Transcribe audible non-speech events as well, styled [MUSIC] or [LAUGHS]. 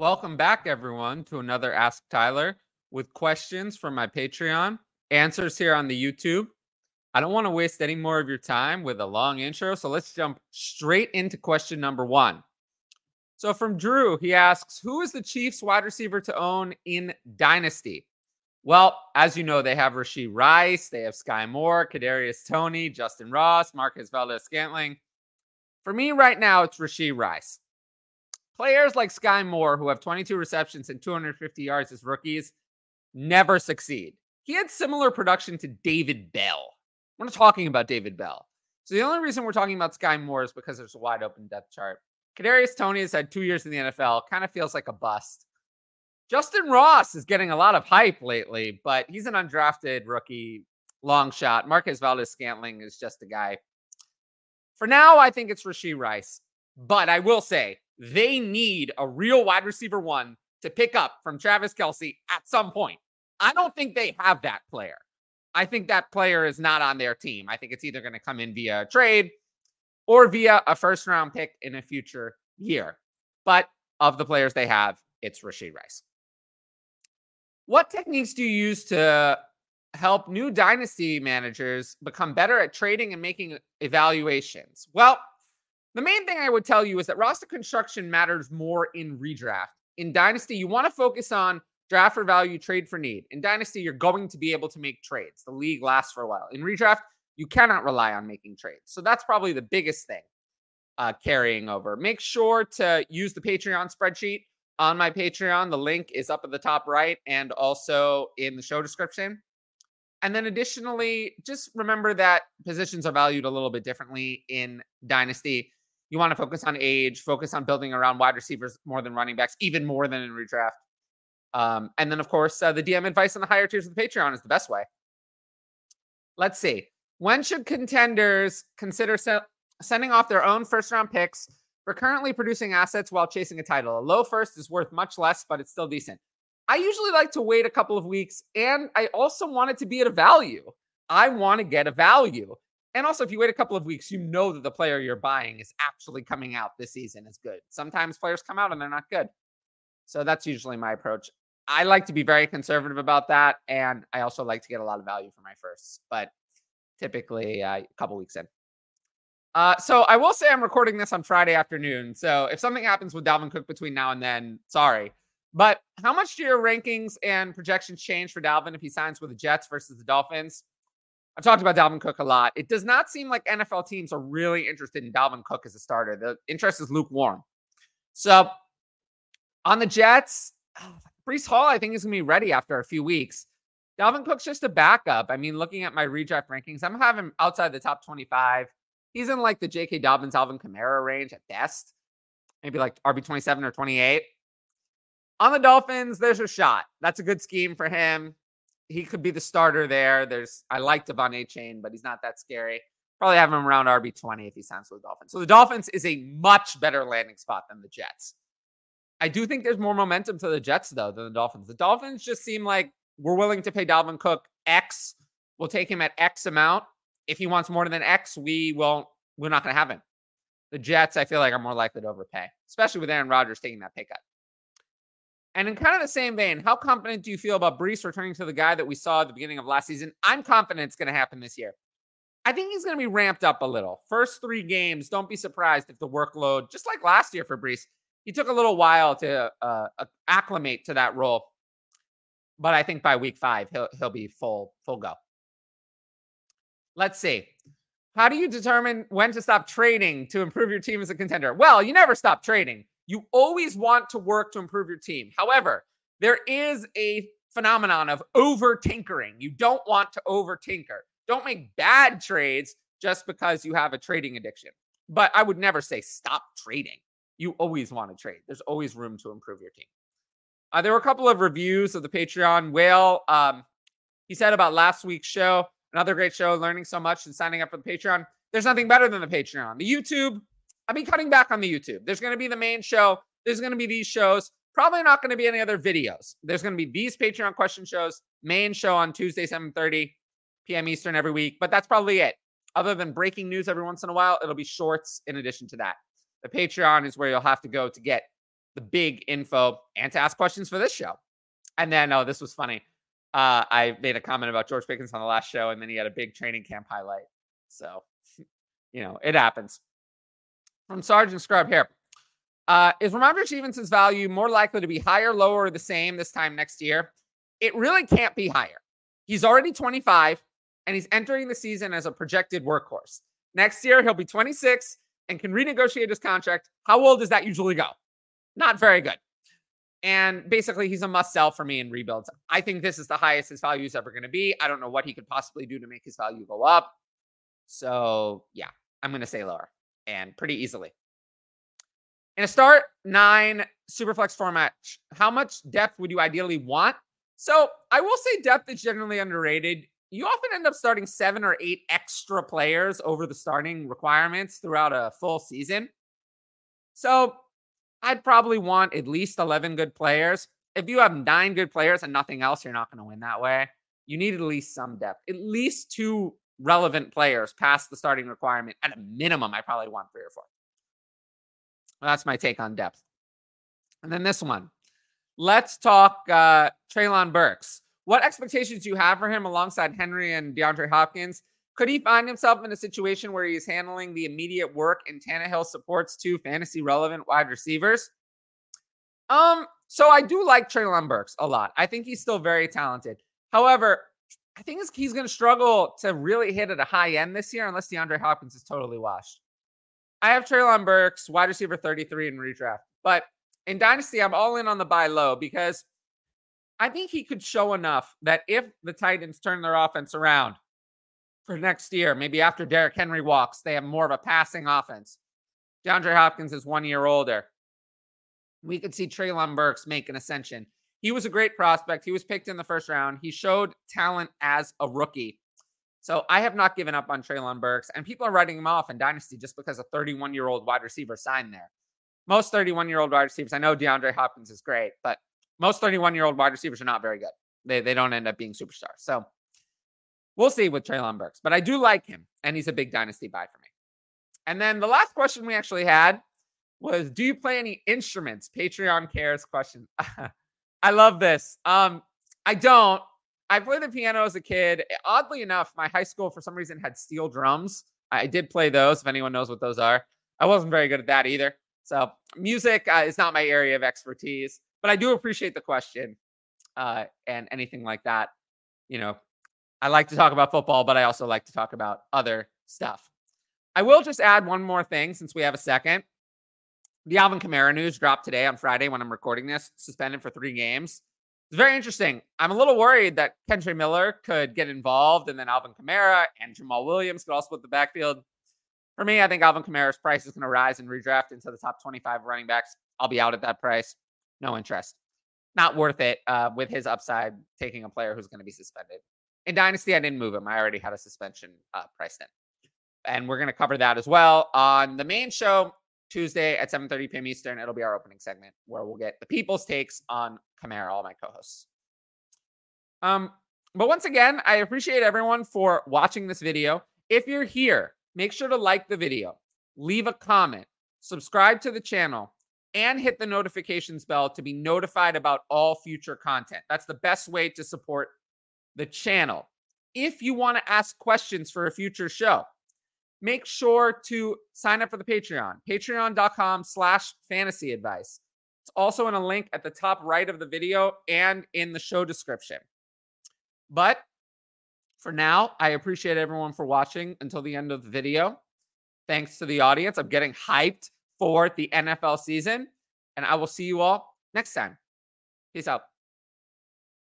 Welcome back, everyone, to another Ask Tyler with questions from my Patreon, answers here on the YouTube. I don't want to waste any more of your time with a long intro, so let's jump straight into question number one. So, from Drew, he asks, Who is the Chiefs wide receiver to own in Dynasty? Well, as you know, they have Rashee Rice, they have Skyy Moore, Kadarius Toney, Justyn Ross, Marquez Valdes-Scantling. For me, right now, it's Rashee Rice. Players like Skyy Moore, who have 22 receptions and 250 yards as rookies, never succeed. He had similar production to David Bell. We're not talking about David Bell. So the only reason we're talking about Skyy Moore is because there's a wide open depth chart. Kadarius Toney has had two years in the NFL, kind of feels like a bust. Justyn Ross is getting a lot of hype lately, but he's an undrafted rookie, long shot. Marquez Valdes-Scantling is just a guy. For now, I think it's Rashee Rice. But I will say, they need a real wide receiver one to pick up from Travis Kelce at some point. I don't think they have that player. I think that player is not on their team. I think it's either going to come in via a trade or via a first round pick in a future year. But of the players they have, it's Rashee Rice. What techniques do you use to help new dynasty managers become better at trading and making evaluations? Well, the main thing I would tell you is that roster construction matters more in redraft. In Dynasty, you want to focus on draft for value, trade for need. In Dynasty, you're going to be able to make trades. The league lasts for a while. In redraft, you cannot rely on making trades. So that's probably the biggest thing uh, carrying over. Make sure to use the Patreon spreadsheet on my Patreon. The link is up at the top right and also in the show description. And then additionally, just remember that positions are valued a little bit differently in Dynasty you want to focus on age, focus on building around wide receivers more than running backs, even more than in redraft. Um, and then, of course, uh, the DM advice on the higher tiers of the Patreon is the best way. Let's see. When should contenders consider se- sending off their own first round picks for currently producing assets while chasing a title? A low first is worth much less, but it's still decent. I usually like to wait a couple of weeks, and I also want it to be at a value. I want to get a value. And also, if you wait a couple of weeks, you know that the player you're buying is actually coming out this season is good. Sometimes players come out and they're not good. So that's usually my approach. I like to be very conservative about that. And I also like to get a lot of value for my firsts, but typically uh, a couple weeks in. Uh, so I will say I'm recording this on Friday afternoon. So if something happens with Dalvin Cook between now and then, sorry. But how much do your rankings and projections change for Dalvin if he signs with the Jets versus the Dolphins? I've talked about Dalvin Cook a lot. It does not seem like NFL teams are really interested in Dalvin Cook as a starter. The interest is lukewarm. So on the Jets, [SIGHS] Breece Hall, I think, is going to be ready after a few weeks. Dalvin Cook's just a backup. I mean, looking at my redraft rankings, I'm having him outside the top 25. He's in like the J.K. Dobbins, Alvin Kamara range at best, maybe like RB 27 or 28. On the Dolphins, there's a shot. That's a good scheme for him he could be the starter there. There's I like De'Von Achane, but he's not that scary. Probably have him around RB twenty if he signs with the Dolphins. So the Dolphins is a much better landing spot than the Jets. I do think there's more momentum to the Jets though than the Dolphins. The Dolphins just seem like we're willing to pay Dalvin Cook X. We'll take him at X amount. If he wants more than X, we won't. We're not going to have him. The Jets, I feel like, are more likely to overpay, especially with Aaron Rodgers taking that pay cut. And in kind of the same vein, how confident do you feel about Breece returning to the guy that we saw at the beginning of last season? I'm confident it's going to happen this year. I think he's going to be ramped up a little. First three games, don't be surprised if the workload, just like last year for Breece, he took a little while to uh, acclimate to that role. But I think by week five, he'll he'll be full full go. Let's see. How do you determine when to stop trading to improve your team as a contender? Well, you never stop trading. You always want to work to improve your team. However, there is a phenomenon of over tinkering. You don't want to over tinker. Don't make bad trades just because you have a trading addiction. But I would never say stop trading. You always want to trade. There's always room to improve your team. Uh, there were a couple of reviews of the Patreon. Whale, um, he said about last week's show, another great show, learning so much and signing up for the Patreon. There's nothing better than the Patreon. The YouTube, I've been cutting back on the YouTube. There's going to be the main show. There's going to be these shows. Probably not going to be any other videos. There's going to be these Patreon question shows, main show on Tuesday, 7:30 p.m. Eastern every week. But that's probably it. Other than breaking news every once in a while, it'll be shorts in addition to that. The Patreon is where you'll have to go to get the big info and to ask questions for this show. And then, oh, this was funny. Uh, I made a comment about George Pickens on the last show, and then he had a big training camp highlight. So, [LAUGHS] you know, it happens. From Sergeant Scrub here. Uh, is Rhamondre Stevenson's value more likely to be higher, lower, or the same this time next year? It really can't be higher. He's already 25 and he's entering the season as a projected workhorse. Next year, he'll be 26 and can renegotiate his contract. How old does that usually go? Not very good. And basically, he's a must sell for me in rebuilds. I think this is the highest his value is ever going to be. I don't know what he could possibly do to make his value go up. So, yeah, I'm going to say lower and pretty easily. In a start nine superflex format, how much depth would you ideally want? So, I will say depth is generally underrated. You often end up starting seven or eight extra players over the starting requirements throughout a full season. So, I'd probably want at least 11 good players. If you have nine good players and nothing else, you're not going to win that way. You need at least some depth, at least two relevant players past the starting requirement. At a minimum, I probably want three or four. That's my take on depth. And then this one. Let's talk uh, Treylon Burks. What expectations do you have for him alongside Henry and DeAndre Hopkins? Could he find himself in a situation where he's handling the immediate work and Tannehill supports two fantasy relevant wide receivers? Um, so I do like Treylon Burks a lot. I think he's still very talented. However, I think he's going to struggle to really hit at a high end this year unless DeAndre Hopkins is totally washed. I have Treylon Burks, wide receiver 33 in redraft. But in Dynasty, I'm all in on the buy low because I think he could show enough that if the Titans turn their offense around, for next year. Maybe after Derrick Henry walks, they have more of a passing offense. DeAndre Hopkins is one year older. We could see Treylon Burks make an ascension. He was a great prospect. He was picked in the first round. He showed talent as a rookie. So I have not given up on Treylon Burks, and people are writing him off in Dynasty just because a 31 year old wide receiver signed there. Most 31 year old wide receivers, I know DeAndre Hopkins is great, but most 31 year old wide receivers are not very good. They, they don't end up being superstars. So We'll see with Treylon Burks, but I do like him, and he's a big dynasty buy for me. And then the last question we actually had was, "Do you play any instruments?" Patreon cares question. [LAUGHS] I love this. Um, I don't. I played the piano as a kid. Oddly enough, my high school for some reason had steel drums. I did play those. If anyone knows what those are, I wasn't very good at that either. So music uh, is not my area of expertise, but I do appreciate the question uh, and anything like that. You know, I like to talk about football, but I also like to talk about other stuff. I will just add one more thing since we have a second. The Alvin Kamara news dropped today on Friday when I'm recording this, suspended for three games. It's very interesting. I'm a little worried that Kendre Miller could get involved and then Alvin Kamara and Jamaal Williams could all split the backfield. For me, I think Alvin Kamara's price is going to rise and redraft into the top 25 running backs. I'll be out at that price. No interest. Not worth it uh, with his upside taking a player who's going to be suspended. In Dynasty, I didn't move him. I already had a suspension uh, priced in. And we're going to cover that as well on the main show Tuesday at 7:30 p.m. Eastern. It'll be our opening segment where we'll get the people's takes on Kamara, all my co-hosts. Um, but once again, I appreciate everyone for watching this video. If you're here, make sure to like the video, leave a comment, subscribe to the channel, and hit the notifications bell to be notified about all future content. That's the best way to support the channel. If you want to ask questions for a future show, make sure to sign up for the Patreon, patreon.com slash fantasy advice. It's also in a link at the top right of the video and in the show description. But for now, I appreciate everyone for watching until the end of the video. Thanks to the audience. I'm getting hyped for the NFL season, and I will see you all next time. Peace out.